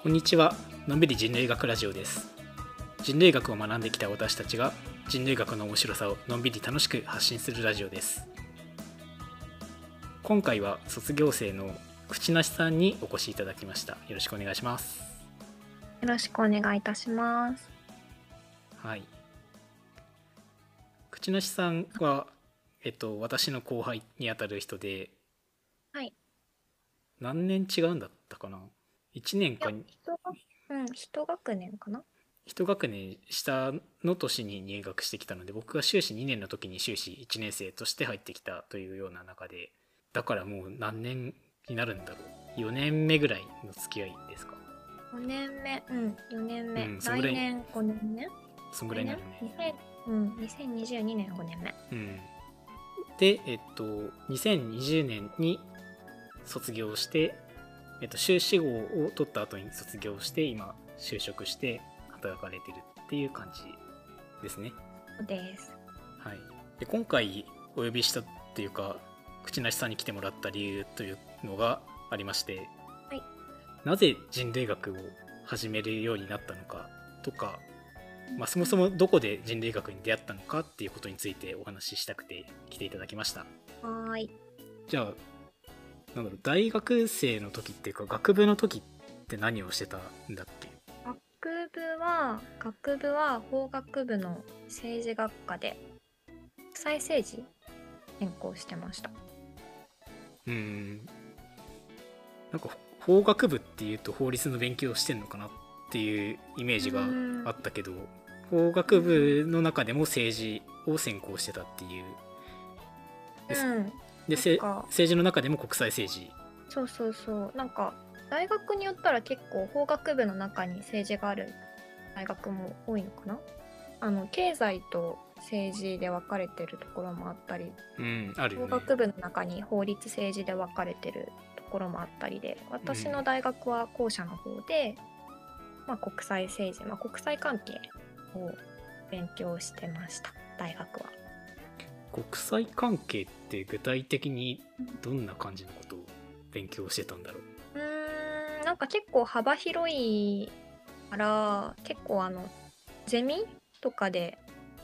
こんにちは。のんびり人類学ラジオです。人類学を学んできた私たちが人類学の面白さをのんびり楽しく発信するラジオです。今回は卒業生の口なしさんにお越しいただきました。よろしくお願いします。よろしくお願いいたします。はい。口なしさんはえっと私の後輩にあたる人ではい。何年違うんだったかな？1年いやか、人が、うん、一学年かな。一学年下の年に入学してきたので僕が修士2年の時に修士1年生として入ってきたというような中でだからもう何年になるんだろう。4年目ぐらいの付き合いですか。五年目、うん、四年目、うん来年五年目？そんぐらいになるね。2000うん、二千二十二年五年目。うん。でえっと2020年に卒業して、えっと、修士号を取った後に卒業して今就職して働かれてるっていう感じですね。そうです。はい、で今回お呼びしたっていうか口なしさんに来てもらった理由というのがありまして、はい。なぜ人類学を始めるようになったのかとか、まあ、そもそもどこで人類学に出会ったのかっていうことについてお話ししたくて来ていただきました。はーい。じゃあなんだろう大学生の時っていうか学部の時って何をしてたんだっけ？学部は、学部は法学部の政治学科で。国際政治。専攻してました。うーんなんか法学部っていうと法律の勉強をしてんのかなっていうイメージがあったけど法学部の中でも政治を専攻してたっていうですうん。で政治の中でも国際政治。そうそうそう。なんか大学によったら結構法学部の中に政治がある大学も多いのかな？あの経済と政治で分かれてるところもあったり。うんあるよ法ね学部の中に法律政治で分かれてるところもあったりで私の大学は後者の方で、まあ、国際政治、まあ、国際関係を勉強してました。大学は。国際関係って具体的にどんな感じのことを勉強してたんだろう？うーんなんか結構幅広いから結構あのゼミとかで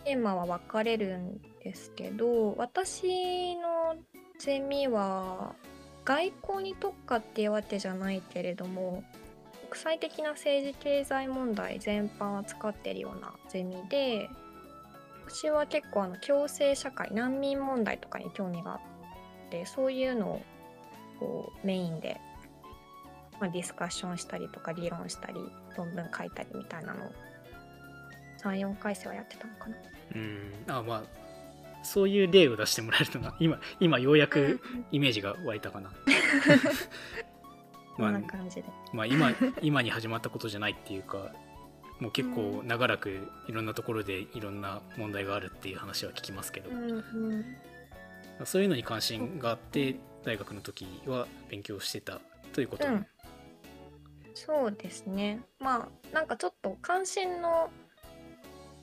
テーマは分かれるんですけど私のゼミは外交に特化っていうわけじゃないけれども国際的な政治経済問題全般を扱ってるようなゼミで私は結構あの共生社会難民問題とかに興味があってそういうのをこうメインでまあ、ディスカッションしたりとか議論したり論文書いたりみたいなのを34回生はやってたのかな。うんあまあそういう例を出してもらえるとな 今今ようやくイメージが湧いたかなこ まあんな感じで。まあ今今に始まったことじゃないっていうかもう結構長らくいろんなところでいろんな問題があるっていう話は聞きますけど、そういうのに関心があって大学の時は勉強してたということ、うん。そうですね。まあなんかちょっと関心の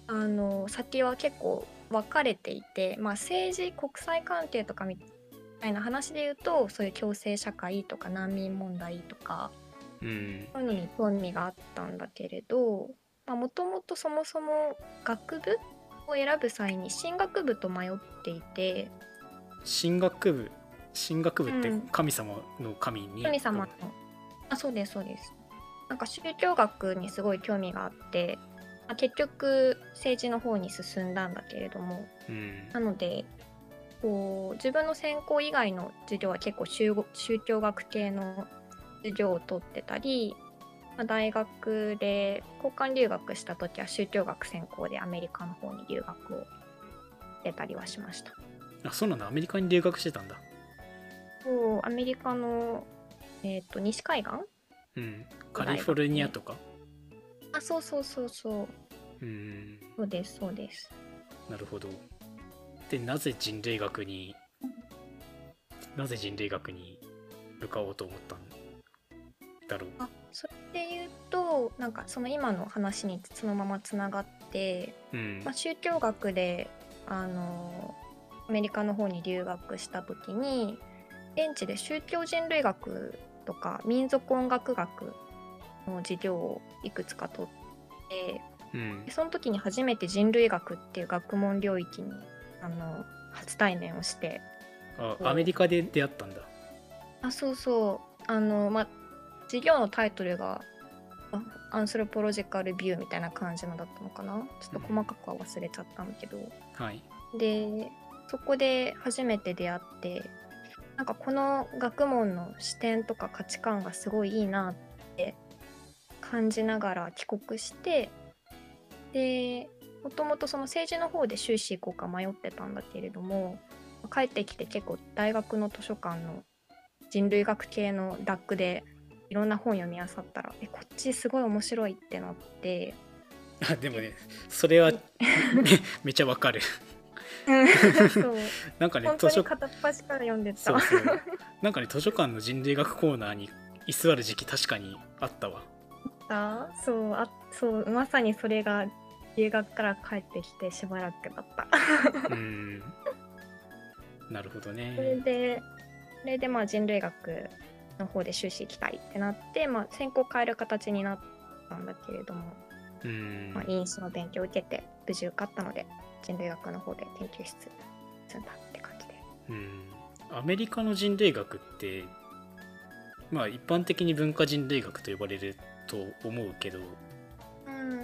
あの先は結構分かれていて、まあ、政治国際関係とかみたいな話で言うとそういう共生社会とか難民問題とかうん。そういうのに興味があったんだけれどもともとそもそも学部を選ぶ際に進学部と迷っていて。進学部？進学部ってうん。神様の神に、神様の。あそうですそうです。なんか宗教学にすごい興味があって、まあ結局政治の方に進んだんだけれども。うん。なのでこう自分の専攻以外の授業は結構宗宗教学系の授業を取ってたり、まあ大学で交換留学した時は宗教学専攻でアメリカの方に留学を出たりはしました。あそうなんだ。アメリカに留学してたんだ。そうアメリカの、えー、と西海岸？うん。カリフォルニアとか？あそうそうそうそう。うん。そうですそうです。なるほど。でなぜ人類学になぜ人類学に向かおうと思ったんだろう。あそれで言うとなんかその今の話にそのままつながって、うん。まあ、宗教学であのアメリカの方に留学した時に現地で宗教人類学とか民族音楽学の授業をいくつか取ってうん。でその時に初めて人類学っていう学問領域にあの初対面をしてあアメリカで出会ったんだ。あそうそう。あのまあ授業のタイトルがあアンスロポロジカルビューみたいな感じのだったのかな？ちょっと細かくは忘れちゃったんだけど、はい。でそこで初めて出会ってなんかこの学問の視点とか価値観がすごいいいなって感じながら帰国してでもともとその政治の方で修士行こうか迷ってたんだけれども帰ってきて結構大学の図書館の人類学系のラックでいろんな本読み漁ったらえこっちすごい面白いってなって。あでもねそれは めめちゃわかる。そう。なんかね本当図書に片っ端から読んでた。そうそう。なんかね図書館の人類学コーナーに居座る時期確かにあったわ。あそうあそうまさにそれが留学から帰ってきてしばらくだった。うん。なるほどそれねでそれでまあ人類学の方で修士行きたいってなって、まあ、専攻変える形になったんだけれども、うん。まあ、因子の勉強を受けて無事受かったので人類学の方で研究室積んだって感じで。うん。アメリカの人類学ってまあ一般的に文化人類学と呼ばれると思うけど、うん。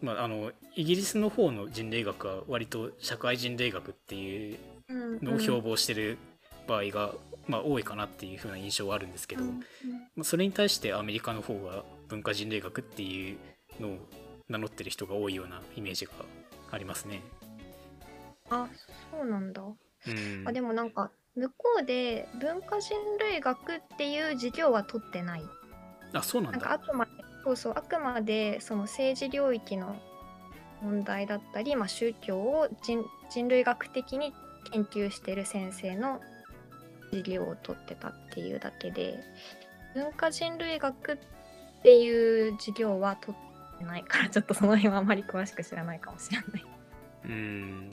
まあ、あのイギリスの方の人類学は割と社会人類学っていううん。のを標榜してる場合が、まあ、多いかなっていう風な印象はあるんですけど、まあそれに対してアメリカの方が文化人類学っていうのを名乗ってる人が多いようなイメージがありますね。あそうなんだうん、あでもなんか向こうで文化人類学っていう授業は取ってないあそうなんなんかあだ。くまでそうそうあくまでその政治領域の問題だったり、まあ、宗教を人人類学的に研究してる先生の授業を取ってたっていうだけで文化人類学っていう授業は取ってないからちょっとその辺はあまり詳しく知らないかもしれない。うん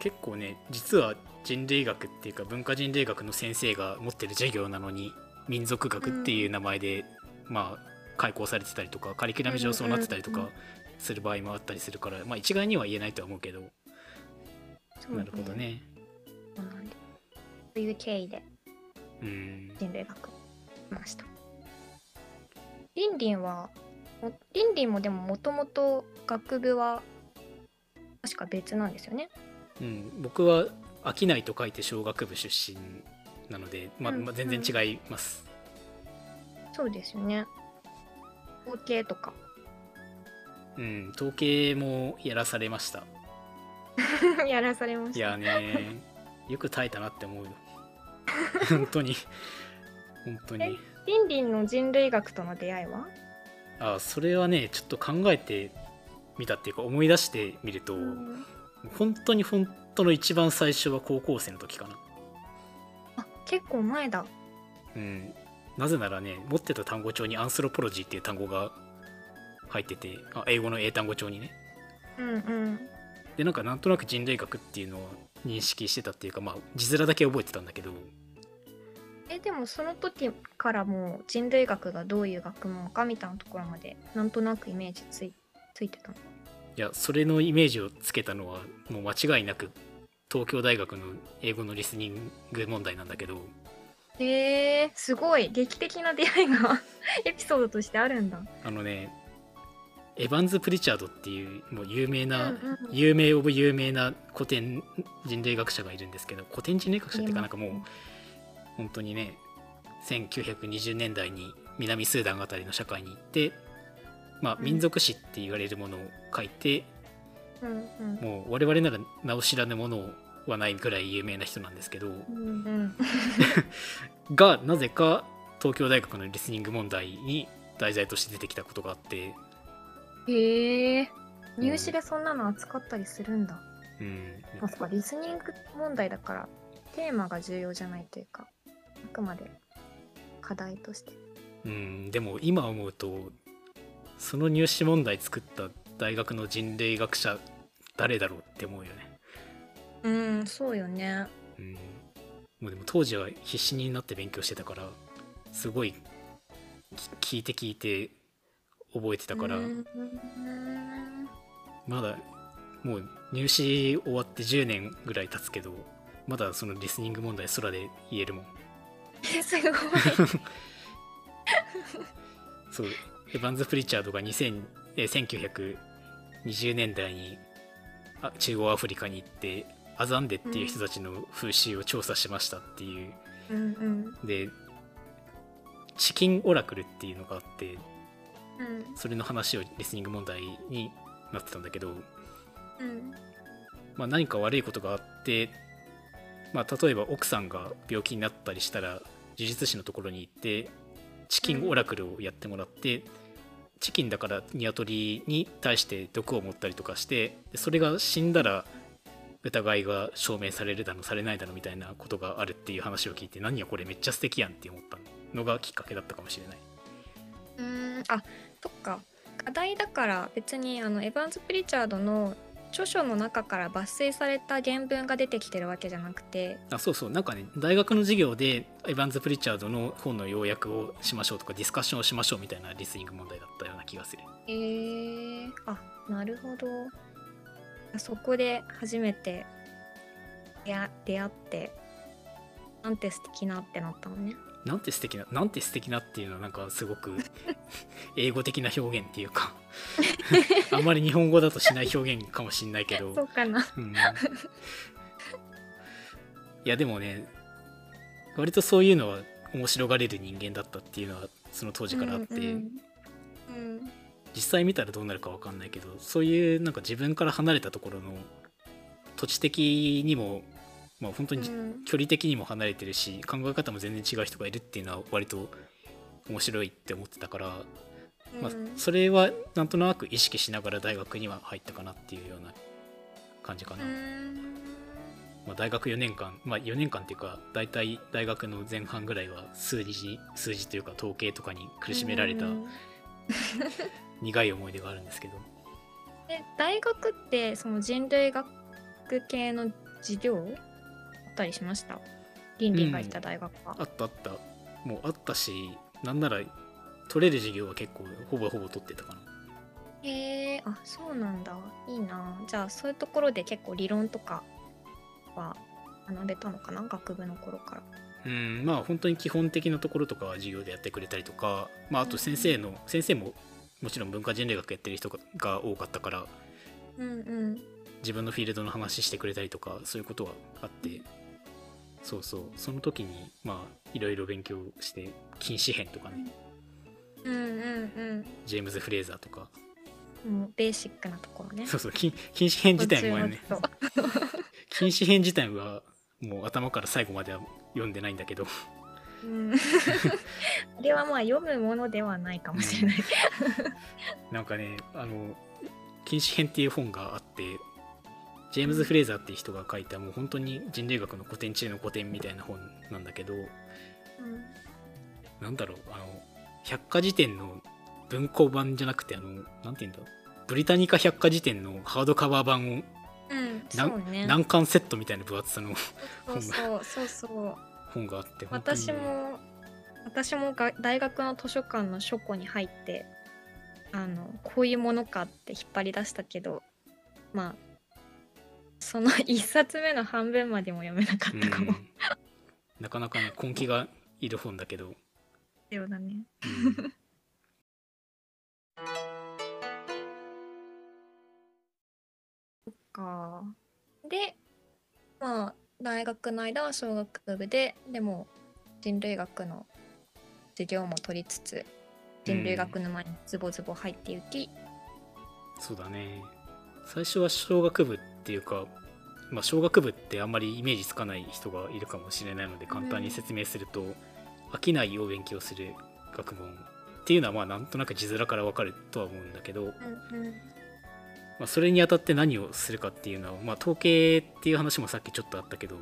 結構ね実は人類学っていうか文化人類学の先生が持ってる授業なのに民族学っていう名前で、まあ開講されてたりとかカリキュラム上そうなってたりとかうんうんする場合もあったりするから、まあ一概には言えないとは思うけど、そうなるほど。ね。そういう経緯でうん人類学しました。リンリンはもリンリンもでももともと学部は確か別なんですよね。うん、僕は商いと書いて小学部出身なので、まあうんまあ、全然違います。そうですよね。統計とか。うん、統計もやらされました。やらされまいした。やね、よく耐えたなって思うよ。本当に。本当に。リンリンの人類学との出会いは？あ、それはね、ちょっと考えてみたっていうか、思い出してみると、うん本当に本当の一番最初は高校生の時かな。あ結構前だ。うん。なぜならね、持ってた単語帳にアンスロポロジーっていう単語が入ってて、あ英語の英単語帳にね。うんうん。でなんかなんとなく人類学っていうのを認識してたっていうかまあ字面だけ覚えてたんだけどえでもその時からもう人類学がどういう学問かみたいなところまでなんとなくイメージついついてたの？いやそれのイメージをつけたのはもう間違いなく東京大学の英語のリスニング問題なんだけどへえすごい劇的な出会いが エピソードとしてあるんだ。あのねエヴァンズ・プリチャードっていうもう有名な、有名オブ有名な古典人類学者がいるんですけど古典人類学者っていうかなんかもう本当にね1920年代に南スーダンあたりの社会に行って、まあ、うん。民族史って言われるものを書いて、もう我々なら名を知らぬものはないぐらい有名な人なんですけど がなぜか東京大学のリスニング問題に題材として出てきたことがあって、へえ入試でそんなの扱ったりするんだ。うん、あそっかリスニング問題だからテーマが重要じゃないというかあくまで課題として。うん、でも今思うとその入試問題作った大学の人類学者誰だろうって思うよね。うんそうよね。うん、もうでも当時は必死になって勉強してたからすごいき聞いて聞いて覚えてたから、うん。まだもう入試終わって10年ぐらい経つけどまだそのリスニング問題空で言えるもん。え すごい。そう。エヴァンズ・プリチャードが2000えー1920年代にあ中央アフリカに行ってアザンデっていう人たちの風習を調査しましたっていう、うんうん。でチキンオラクルっていうのがあってうんそれの話をリスニング問題になってたんだけど、うんまあ、何か悪いことがあって、まあ、例えば奥さんが病気になったりしたら呪術師のところに行ってチキンオラクルをやってもらって、チキンだからニワトリに対して毒を持ったりとかしてでそれが死んだら疑いが証明されるだのされないだのみたいなことがあるっていう話を聞いて何やこれめっちゃ素敵やんって思ったのがきっかけだったかもしれない。うんあそっか。課題だから別にあのエヴァンズ・プリチャードの著書の中から抜粋された原文が出てきてるわけじゃなくて。あそうそう。なんかね大学の授業でエヴァンズ・プリチャードの本の要約をしましょうとかディスカッションをしましょうみたいなリスニング問題だったような気がする。えー、あなるほど。そこで初めて出会出会ってなんて素敵なってなったのねなんて素敵ななんて素敵なっていうのはなんかすごく 英語的な表現っていうかあんまり日本語だとしない表現かもしんないけど。そうかな。うん。いやでもね割とそういうのは面白がれる人間だったっていうのはその当時からあって、うんうん。実際見たらどうなるか分かんないけどそういうなんか自分から離れたところの土地的にも、まあ、本当にうん。距離的にも離れてるし考え方も全然違う人がいるっていうのは割と面白いって思ってたから、まあうん、それはなんとなく意識しながら大学には入ったかなっていうような感じかな。うん。まあ、大学4年間、まあ、4年間っていうか大体大学の前半ぐらいは数字数字というか統計とかに苦しめられたうん。苦い思い出があるんですけど。で大学ってその人類学系の授業あったりしました？倫理がいた大学は、あったあった。もうあったしなんなら取れる授業は結構ほぼほぼ取ってたかな。へえあそうなんだ。いいな。じゃあそういうところで結構理論とかは学べたのかな？学部の頃から。うん。まあ本当に基本的なところとかは授業でやってくれたりとか、まあ、あと先生の先生ももちろん文化人類学やってる人がが多かったからうんうん。自分のフィールドの話してくれたりとかそういうことはあってそうそう。その時にまあいろいろ勉強して禁止編とかね。うんうんジェームズ・フレーザーとか。うんもうベーシックなところね。そうそう禁禁止編自体もね 禁止編自体はもう頭から最後までは読んでないんだけど。人うん。あれはまあ読むものではないかもしれない、なんかねあの禁止編っていう本があってジェームズ・フレーザーっていう人が書いたもう本当に人類学の古典中の古典みたいな本なんだけどなんだろうあの百科事典の文庫版じゃなくてあのなんて言うんだろうブリタニカ百科事典のハードカバー版をうん、ね。何巻セットみたいな分厚さのそうそうそうそう。本があって私も私もが大学の図書館の書庫に入ってあのこういうものかって引っ張り出したけどまあその 一冊目の半分までも読めなかったかも。うん。なかなかね根気がいる本だけど、そうだね。うん。か。でまあ大学の間は小学部ででも人類学の授業も取りつつ人類学沼にズボズボ入っていき、そうだね。最初は小学部っていうか、まあ、小学部ってあんまりイメージつかない人がいるかもしれないので簡単に説明すると、飽きないを勉強する学問っていうのはまあなんとなく字面からわかるとは思うんだけど、まあ、それにあたって何をするかっていうのは、まあ、統計っていう話もさっきちょっとあったけど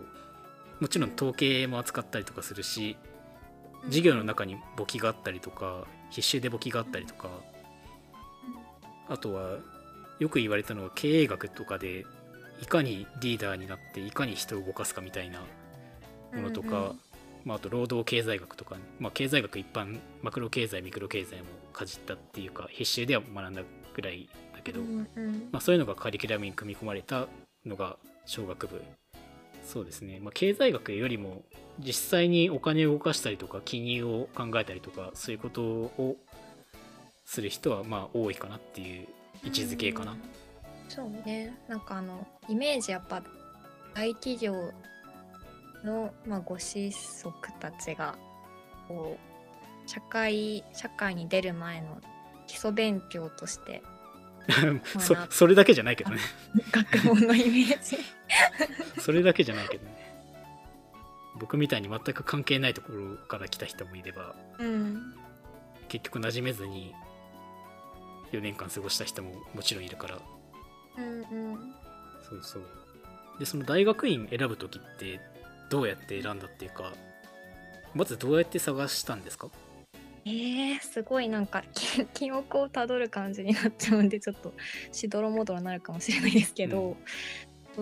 もちろん統計も扱ったりとかするし授業の中に簿記があったりとか必修で簿記があったりとかあとはよく言われたのは経営学とかでいかにリーダーになっていかに人を動かすかみたいなものとか、うんうん。まあ、あと労働経済学とか、まあ、経済学一般マクロ経済ミクロ経済もかじったっていうか必修では学んだぐらいだけど、うんうん。まあ、そういうのがカリキュラムに組み込まれたのが小学部。そうですね、まあ、経済学よりも実際にお金を動かしたりとか金融を考えたりとかそういうことをする人はまあ多いかなっていう位置づけかな、うんそうね。なんかあのイメージやっぱ大企業の、まあ、ご子息たちがこう社会社会に出る前の基礎勉強として そそれだけじゃないけどね。学問のイメージ。それだけじゃないけどね。僕みたいに全く関係ないところから来た人もいればうん。結局馴染めずに4年間過ごした人ももちろんいるからうんうん。そうそう。でその大学院選ぶ時ってどうやって選んだっていうかまずどうやって探したんですか？えー、すごいなんかき 記憶をたどる感じになっちゃうんでちょっとしどろもどろになるかもしれないですけど、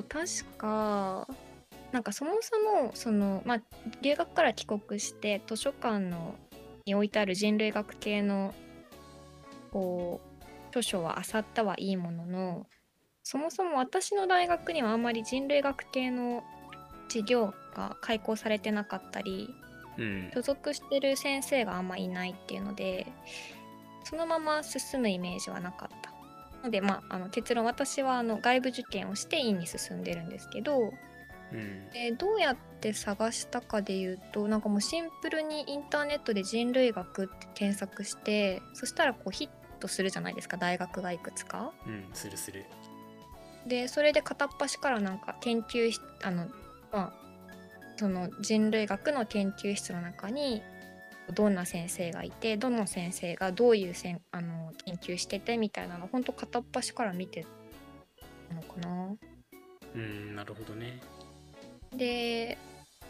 確かなんかそもそもその、まあ、留学から帰国して図書館のに置いてある人類学系のこう著書は漁ったはいいもののそもそも私の大学にはあんまり人類学系の授業が開講されてなかったりうん。所属してる先生があんまいないっていうのでそのまま進むイメージはなかった。のでまああの結論私はあの外部受験をして院に進んでるんですけどうん。でどうやって探したかで言うとなんかもうシンプルにインターネットで人類学って検索してそしたらこうヒットするじゃないですか大学がいくつか。うんするするでそれで片っ端からなんか研究しあのまあその人類学の研究室の中にどんな先生がいてどの先生がどういうせんあの研究しててみたいなのほんと片っ端から見てたのかな。うんなるほどねで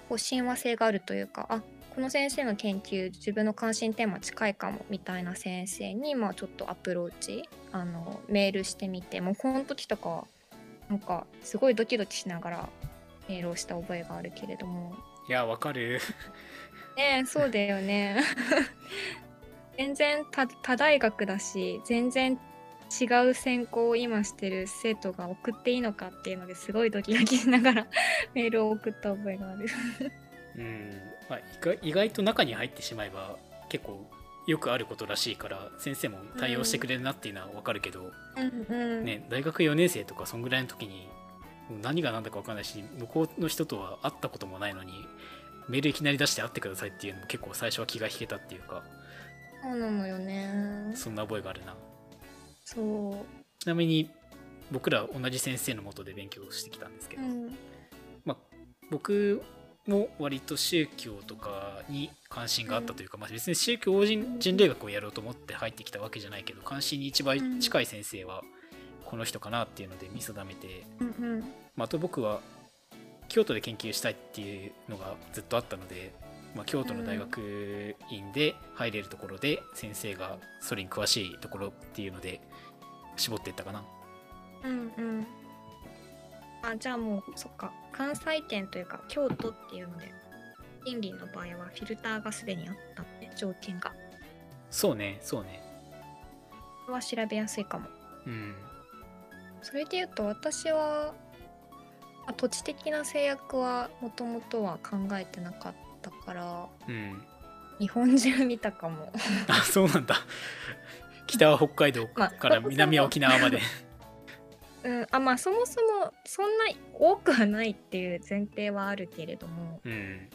こう親和性があるというかあこの先生の研究自分の関心テーマ近いかもみたいな先生にまあちょっとアプローチあのメールしてみてもうこの時とかはなんかすごいドキドキしながらメールをした覚えがあるけれども。いやわかる。ねえそうだよね。全然他他大学だし全然違う専攻を今してる生徒が送っていいのかっていうのですごいドキドキしながら メールを送った覚えがある。うん、まあ、意外意外と中に入ってしまえば結構よくあることらしいから先生も対応してくれるなっていうのはわかるけど、ね、大学4年生とかそんぐらいの時に何が何だか分かんないし向こうの人とは会ったこともないのにメールいきなり出して会ってくださいっていうのも結構最初は気が引けたっていうかそうなのよね。そんな覚えがあるなそちなみに僕ら同じ先生のもとで勉強してきたんですけう。ど、うん。まあ、僕も割と宗教とかに関心があったというか、まあ、別に宗教人人類学をやろうと思って入ってきたわけじゃないけど関心に一番近い先生はこの人かなっていうので見定めて、うんうん。まあ、あと僕は京都で研究したいっていうのがずっとあったので、まあ、京都の大学院で入れるところで先生がそれに詳しいところっていうので絞っていったかな。うんうん。あ、じゃあもう、そっか。関西圏というか、京都っていうので、賃金の場合はフィルターがすでにあったって、条件が。そうねそうねこれは調べやすいかも。うんそれで言うと、私は、あ土地的な制約はもともとは考えてなかったから、うん日本中見たかも。あそうなんだ北は北海道まあから南は沖縄までうん、あまあそもそもそんな多くはないっていう前提はあるけれども。うん。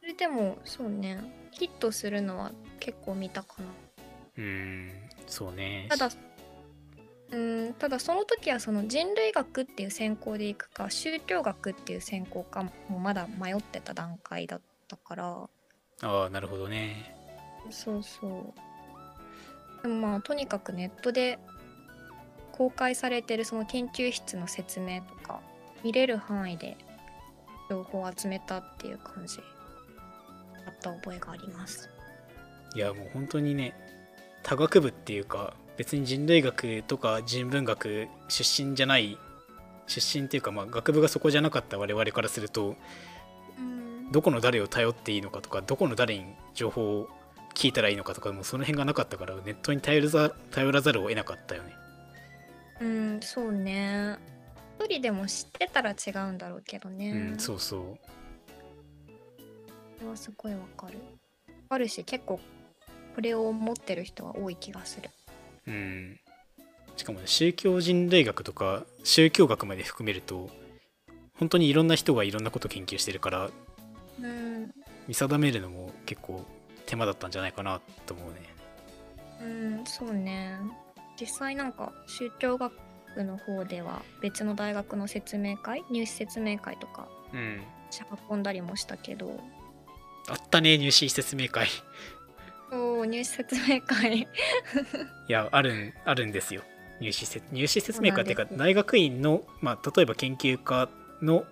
それでもそうね。ヒットするのは結構見たかな。うんそうね。ただうんただその時はその人類学っていう専攻でいくか宗教学っていう専攻かもまだ迷ってた段階だったから。ああなるほどね。そうそう。でもまあとにかくネットで公開されてるその研究室の説明とか見れる範囲で情報を集めたっていう感じだった覚えがあります。いやもう本当にね多学部っていうか別に人類学とか人文学出身じゃない出身っていうかまあ学部がそこじゃなかった我々からするとうんどこの誰を頼っていいのかとかどこの誰に情報を聞いたらいいのかとかもその辺がなかったからネットに頼るざ頼らざるを得なかったよねうんそうね。一人でも知ってたら違うんだろうけどね、うんそうそう。それはすごいわかる。あるし結構これを持ってる人は多い気がする。うん。しかもね宗教人類学とか宗教学まで含めると本当にいろんな人がいろんなこと研究してるからうん。見定めるのも結構手間だったんじゃないかなと思うね。うんそうね実際なんか宗教学の方では別の大学の説明会入試説明会とかうん。足運んだりもしたけど。あったね入試説明会。そう入試説明会。いやあるんあるんですよ。入試せ入試説明会っていうか大学院の、まあ、例えば研究科の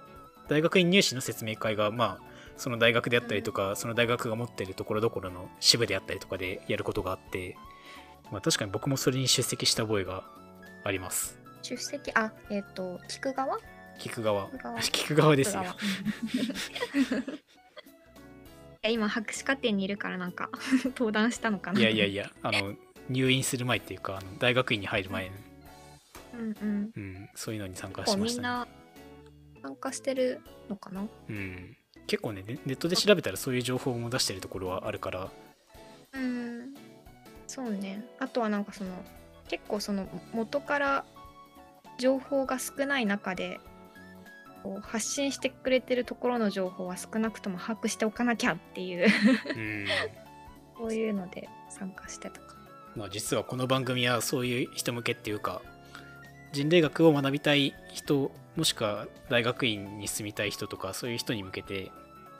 大学院入試の説明会がまあその大学であったりとか、その大学が持ってるところどころの支部であったりとかでやることがあって、まあ、確かに僕もそれに出席した覚えがあります。出席あえっ、と聞く側？聞く側。聞く側。ですよ 今博士課程にいるからなんか 登壇したのかな。いやいやいやあの入院する前っていうかあの大学院に入る前、うんうん。うん、そういうのに参加しましたね。みんな参加してるのかな？うん、結構ねネネットで調べたらそういう情報も出してるところはあるから。うんそうね。あとはなんかその結構その元から情報が少ない中でこう発信してくれてるところの情報は少なくとも把握しておかなきゃっていう。うん。そういうので参加してたか。まあ実はこの番組はそういう人向けっていうか人類学を学びたい人もしくは大学院に進みたい人とかそういう人に向けて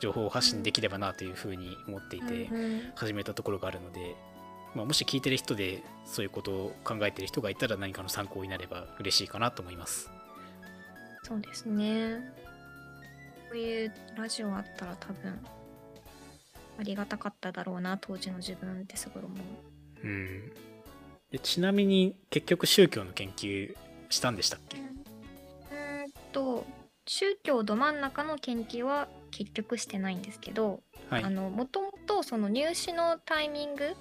情報を発信できればなというふうに思っていてうんうん。始めたところがあるので、まあ、もし聞いてる人でそういうことを考えてる人がいたら何かの参考になれば嬉しいかなと思います。そうですね。こういうラジオあったら多分ありがたかっただろうな当時の自分ってすごい思う。うん、でちなみに結局宗教の研究したんでしたっけ？うーんと宗教ど真ん中の研究は結局してないんですけど、もともとその入試のタイミング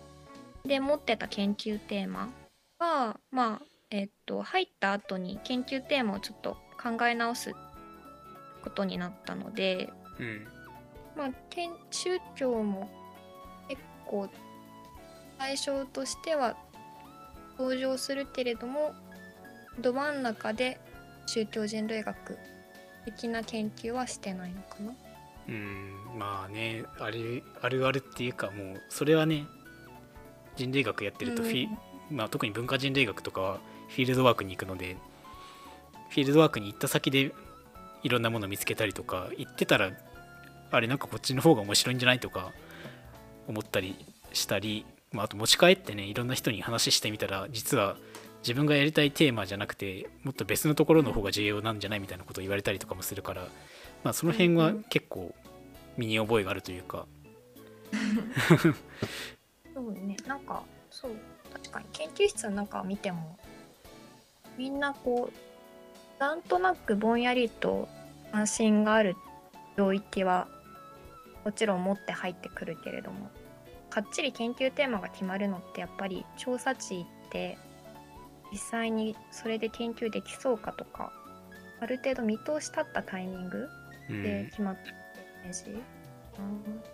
で持ってた研究テーマはまあえっと入った後に研究テーマをちょっと考え直すことになったのでうん。まあ天宗教も結構対象としては登場するけれどもど真ん中で宗教人類学的な研究はしてないのかな。うん。まあねあるあるあるっていうかもうそれはね人類学やってるとフィ、まあ、特に文化人類学とかはフィールドワークに行くのでフィールドワークに行った先でいろんなものを見つけたりとか行ってたらあれなんかこっちの方が面白いんじゃないとか思ったりしたり、まあ、あと持ち帰ってねいろんな人に話してみたら実は自分がやりたいテーマじゃなくてもっと別のところの方が重要なんじゃないみたいなことを言われたりとかもするから、まあ、その辺は結構身に覚えがあるというか、そうね。なんかそう。確かに。研究室の中を見てもみんなこうなんとなくぼんやりと関心がある領域はもちろん持って入ってくるけれどもかっちり研究テーマが決まるのってやっぱり調査地行って実際にそれで研究できそうかとかある程度見通し立ったタイミングうん。で決まったイメージ、うん。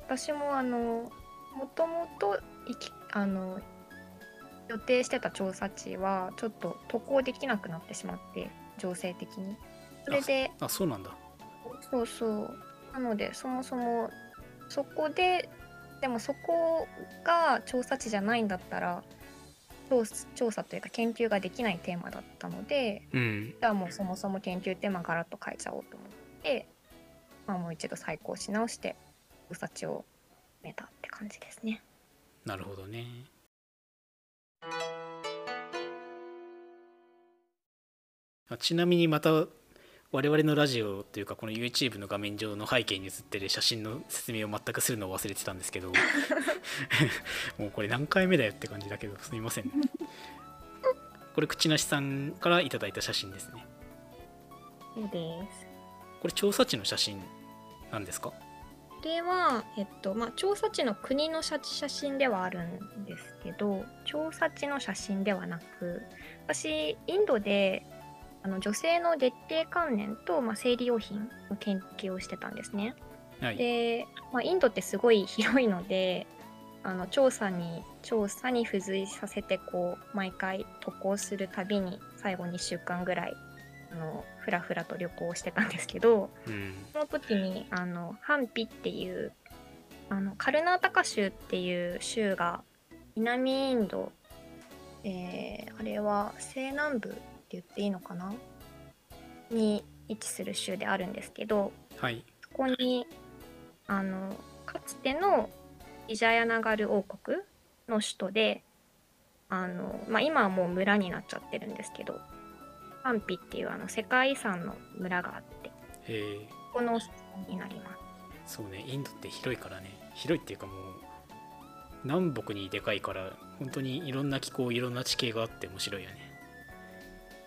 私もあのもともと行きあの予定してた調査地はちょっと渡航できなくなってしまって情勢的に。それであそうなんだ。そうそう。なのでそもそもそこででもそこが調査地じゃないんだったら調調査というか研究ができないテーマだったのでうん。じゃあもうそもそも研究テーマガラッと変えちゃおうと思って、まあ、もう一度再考し直して調査地を決めたって感じですね。なるほどねあちなみにまた我々のラジオというかこの YouTube の画面上の背景に映ってる写真の説明を全くするのを忘れてたんですけど もうこれ何回目だよって感じだけどすみませんねこれ口なしさんからいただいた写真ですねそうです。これ調査地の写真なんですか？れは、えっとまあ、調査地の国の写写真ではあるんですけど調査地の写真ではなく私インドであの女性の月経関連と、まあ、生理用品の研究をしてたんですね。はいで、まあ、インドってすごい広いのであの調査に調査に付随させてこう毎回渡航するたびに最後2週間ぐらいあのふらふらと旅行をしてたんですけどうんその時にあのハンピっていうあのカルナータカ州っていう州が南インド、えーあれは西南部って言っていいのかな？に位置する州であるんですけどはい。そこにあのかつてのビジャヤナガル王国の首都であの、まあ、今はもう村になっちゃってるんですけどハンピっていうあの世界遺産の村があってえ。ー、ここのおすすめになります。そうね。インドって広いからね。広いっていうかもう南北にでかいから本当にいろんな気候いろんな地形があって面白いよね。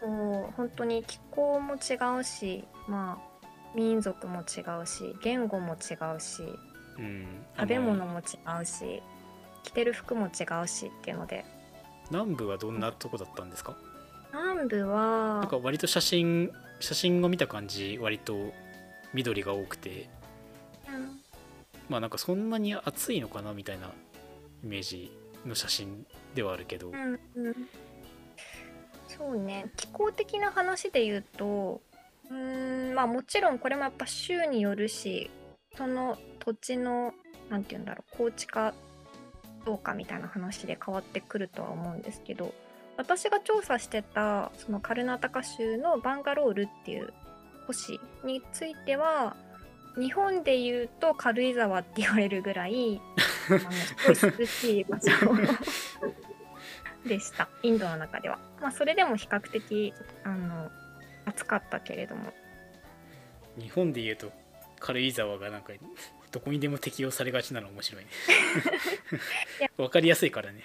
そう本当に気候も違うしまあ民族も違うし言語も違うしうん。食べ物も違うし着てる服も違うしっていうので。南部はどんなとこだったんですか？南部はなんか割と写真写真を見た感じ割と緑が多くて。うん。まあなんかそんなに暑いのかなみたいなイメージの写真ではあるけど、うんうん。そうね。気候的な話で言うとうーんまあもちろんこれもやっぱ州によるしその土地のなんて言うんだろう高地かどうかみたいな話で変わってくるとは思うんですけど私が調査してたそのカルナタカ州のバンガロールっていう都市については日本で言うと軽井沢って言われるぐらいあのすごい涼しい場所でした。インドの中では、まあ、それでも比較的あの暑かったけれども。日本で言うと軽井沢がなんかどこにでも適用されがちなの面白いね。いや。わかりやすいからね